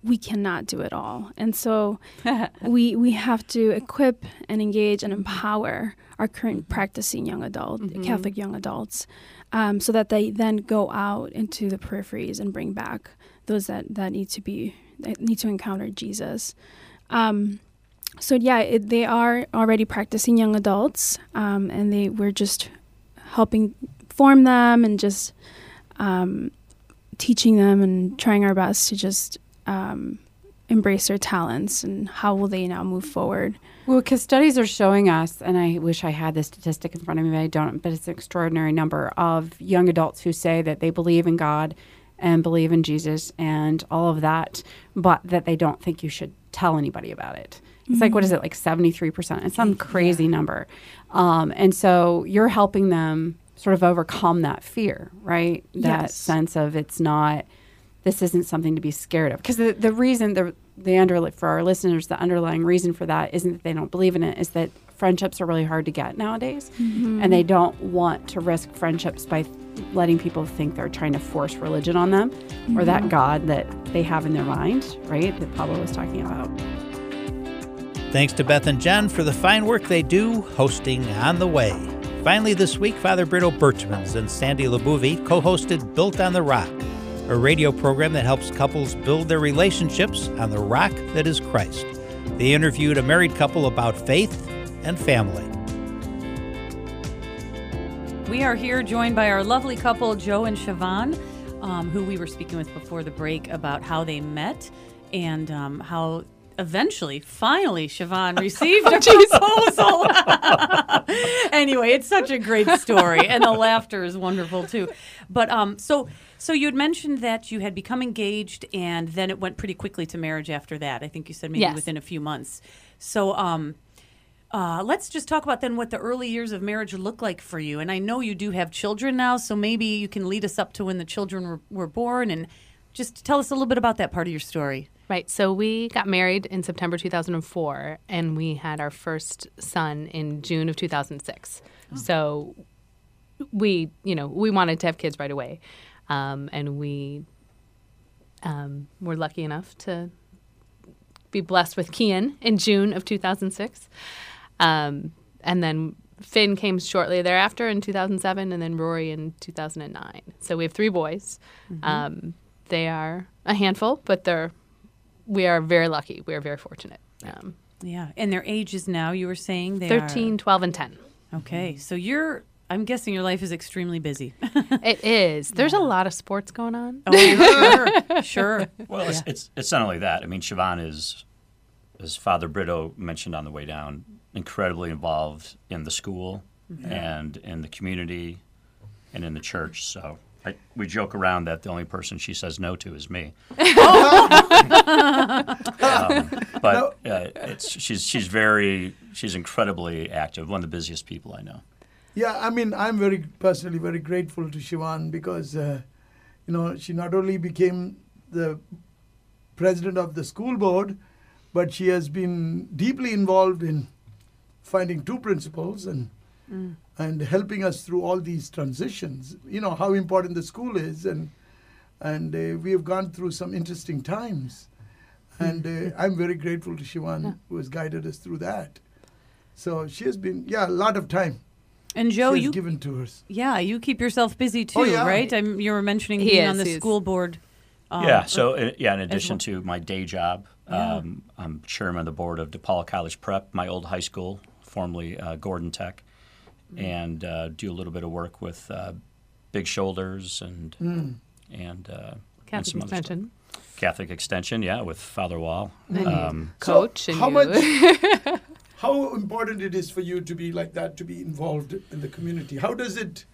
we cannot do it all, and so (laughs) we we have to equip and engage and empower our current practicing young adult Mhm. Catholic young adults, um, so that they then go out into the peripheries and bring back those that that need to be that need to encounter Jesus. Um, so yeah, it, they are already practicing young adults, um, and they we're just helping form them and just um, teaching them and trying our best to just um, embrace their talents and how will they now move forward. Well, because studies are showing us, and I wish I had this statistic in front of me, but I don't, but it's an extraordinary number of young adults who say that they believe in God and believe in Jesus and all of that, but that they don't think you should tell anybody about it. It's like, what is it, like 73%? It's some crazy number. Um, and so you're helping them sort of overcome that fear, right? That Yes. sense of it's not, this isn't something to be scared of. Because the, the reason, the, the under, for our listeners, the underlying reason for that isn't that they don't believe in it, is that friendships are really hard to get nowadays. Mhm. And they don't want to risk friendships by letting people think they're trying to force religion on them or that Mhm. God that they have in their mind, right? That Pablo was talking about. Thanks to Beth and Jen for the fine work they do hosting On the Way. Finally, this week, Father Britto Berchmans and Sandy Labuvi co hosted Built on the Rock, a radio program that helps couples build their relationships on the rock that is Christ. They interviewed a married couple about faith and family. We are here joined by our lovely couple, Joe and Siobhan, um, who we were speaking with before the break about how they met and um, how eventually, finally, Siobhan (laughs) received a proposal. (laughs) (laughs) anyway, it's such a great story, and the laughter is wonderful too. But um, so. So you had mentioned that you had become engaged, and then it went pretty quickly to marriage after that. I think you said maybe Yes. within a few months. So um, uh, let's just talk about then what the early years of marriage look like for you. And I know you do have children now, so maybe you can lead us up to when the children were, were born and just tell us a little bit about that part of your story. Right. So we got married in September 2004, and we had our first son in June of 2006. So we, you know, we wanted to have kids right away, um, and we um, were lucky enough to be blessed with Kian in June of 2006, um, and then Finn came shortly thereafter in 2007, and then Rory in 2009. So we have three boys. Mhm. Um, they are a handful, but they're we are very lucky. We are very fortunate. Um, Yeah. And their ages now, you were saying they 13, are... 12, and 10. Okay. So you're, I'm guessing your life is extremely busy. (laughs) It is. There's a lot of sports going on. Oh, sure. sure. (laughs) Well, it's, it's it's not only that. I mean, Siobhan is, as Father Britto mentioned on the way down, incredibly involved in the school Mhm. and in the community and in the church. So I, we joke around that the only person she says no to is me. (laughs) um, but uh, it's, she's she's very she's incredibly active. One of the busiest people I know. Yeah, I mean, I'm very personally very grateful to Siobhan because, uh, you know, she not only became the president of the school board, but she has been deeply involved in finding two principals and Mm. and helping us through all these transitions. You know how important the school is, and and uh, we have gone through some interesting times, and uh, (laughs) I'm very grateful to Siobhan who has guided us through that. So she has been, yeah, a lot of time. And Joe, she you given to us. Yeah, you keep yourself busy too, Oh, yeah. right? I'm, you were mentioning He being is, on the he is. school board. um, yeah. So or- uh, yeah, in addition well. to my day job, Yeah. um, I'm chairman of the board of DePaul College Prep, my old high school, formerly uh, Gordon Tech, Mm-hmm. and uh, do a little bit of work with uh, Big Shoulders and Mm. and, uh, and Catholic some other stuff. Extension. Catholic Extension, yeah, with Father Wall. And Um, coach and how you- much (laughs) how important it is for you to be like that to be involved in the community how does it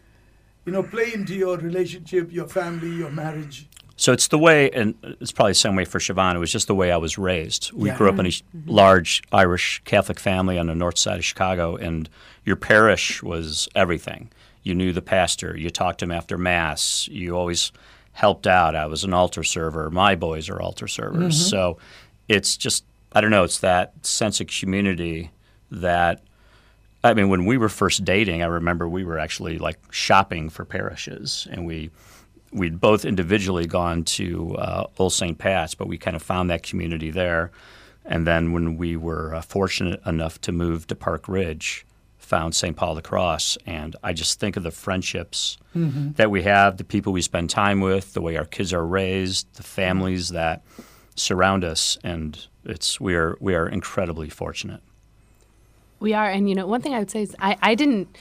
you know play into your relationship your family your marriage So it's the way, and it's probably the same way for Siobhan. It was just the way I was raised. We Yeah. grew up in a Mhm. large Irish Catholic family on the north side of Chicago, and your parish was everything. You knew the pastor. You talked to him after Mass. You always helped out. I was an altar server. My boys are altar servers. Mhm. So it's just, I don't know, it's that sense of community that I mean, when we were first dating, I remember we were actually like shopping for parishes, and we we'd both individually gone to uh, Old St. Pat's, but we kind of found that community there. And then when we were uh, fortunate enough to move to Park Ridge, found St. Paul the Cross, and I just think of the friendships Mhm. that we have, the people we spend time with, the way our kids are raised, the families that surround us, and it's we are we are incredibly fortunate. We are, and you know, one thing I would say is I, I didn't,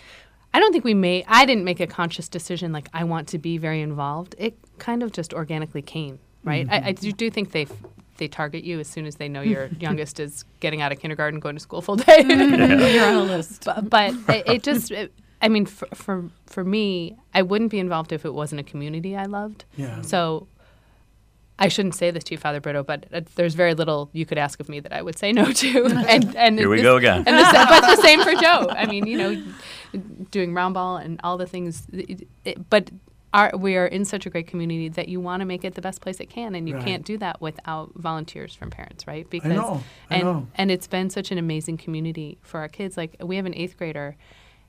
I don't think we made, I didn't make a conscious decision like I want to be very involved. It kind of just organically came, right? Mm-hmm. I, I do, do think they they target you as soon as they know your (laughs) youngest is getting out of kindergarten, going to school full day. (laughs) Mm-hmm. (laughs) You're on a list. But, but it, it just, it, I mean, for, for for me, I wouldn't be involved if it wasn't a community I loved. Yeah. So I shouldn't say this to you, Father Britto, but uh, there's very little you could ask of me that I would say no to. (laughs) and and Here we this- go again. And the, sa- but the same for Joe. I mean, you know, doing round ball and all the things. It, it, but our, we are in such a great community that you want to make it the best place it can, and you Right. can't do that without volunteers from parents, right? Because know, I and know. and it's been such an amazing community for our kids. Like we have an eighth grader.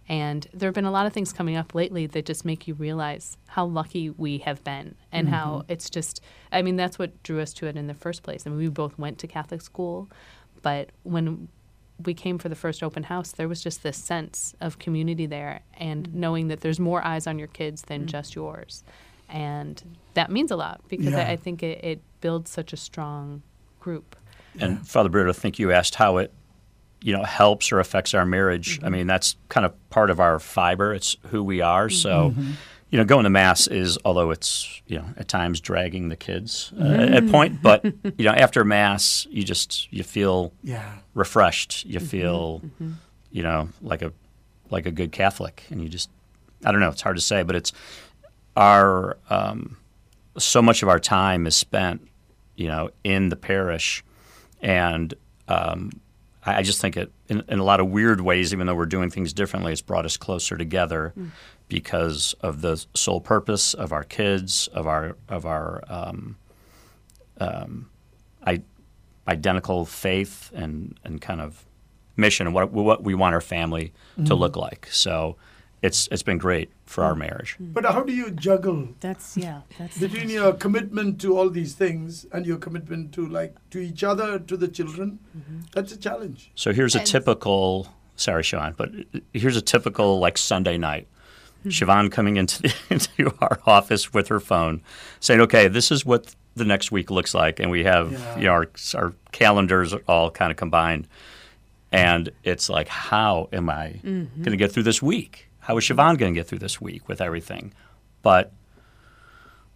And there have been a lot of things coming up lately that just make you realize how lucky we have been and how Mhm. it's just, I mean, that's what drew us to it in the first place. I mean, we both went to Catholic school, but when we came for the first open house, there was just this sense of community there and knowing that there's more eyes on your kids than just yours. And that means a lot because Yeah. I, I think it, it builds such a strong group. And Father Britto, I think you asked how it, you know, helps or affects our marriage. I mean, that's kind of part of our fiber. It's who we are. So, Mhm. you know, going to mass is, although it's, you know, at times dragging the kids uh, Mhm. at point, but (laughs) you know, after mass, you just you feel Yeah. refreshed. You feel, Mhm. you know, like a like a good Catholic, and you just, I don't know, it's hard to say, but it's our um, so much of our time is spent, you know, in the parish, and um, I, I just think it in, in a lot of weird ways, even though we're doing things differently, it's brought us closer together Mm. because of the sole purpose of our kids, of our of our um, um, I, identical faith and, and kind of mission and what what we want our family to Mhm. look like. So it's it's been great for our marriage. Hmm. but how do you juggle That's yeah. That's the between your commitment to all these things and your commitment to like to each other to the children mm-hmm. that's a challenge So here's a typical sorry, Siobhan, but here's a typical like Sunday night. Hmm. Siobhan coming into the, (laughs) into our office with her phone, saying, "Okay, this is what the next week looks like," and we have Yeah. you know our, our calendars are all kind of combined, and it's like, how am I Mhm. going to get through this week? How is Siobhan going to get through this week with everything? But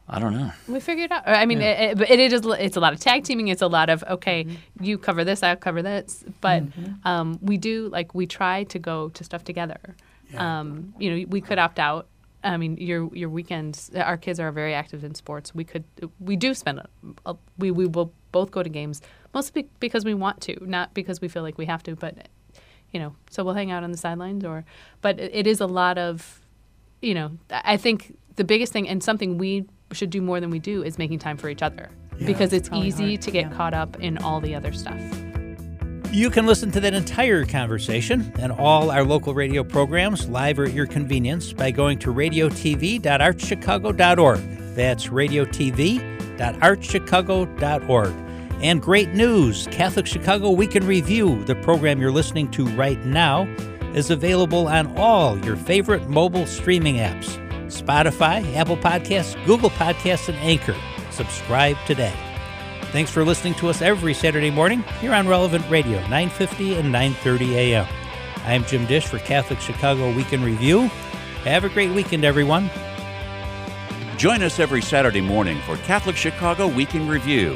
I don't know. We figured out. I mean, it, it, it is. It's a lot of tag teaming. It's a lot of okay, you cover this, I'll cover this. But um, we do like we try to go to stuff together. Um, you know, we could opt out. I mean, your your weekends. Our kids are very active in sports. We could. We do spend. A, a, we we will both go to games mostly because we want to, not because we feel like we have to. But you know, so we'll hang out on the sidelines or. But it, it is a lot of you know, I think the biggest thing and something we should do more than we do is making time for each other Yeah, because it's easy hard, to get caught up in all the other stuff. You can listen to that entire conversation and all our local radio programs live or at your convenience by going to radiotv.archchicago.org. That's radiotv.archchicago.org. And great news Catholic Chicago Week in Review, the program you're listening to right now, is available on all your favorite mobile streaming apps Spotify, Apple Podcasts, Google Podcasts, and Anchor. Subscribe today. Thanks for listening to us every Saturday morning here on Relevant Radio, 950 and 930 a.m. I'm Jim Dish for Catholic Chicago Week in Review. Have a great weekend, everyone. Join us every Saturday morning for Catholic Chicago Week in Review.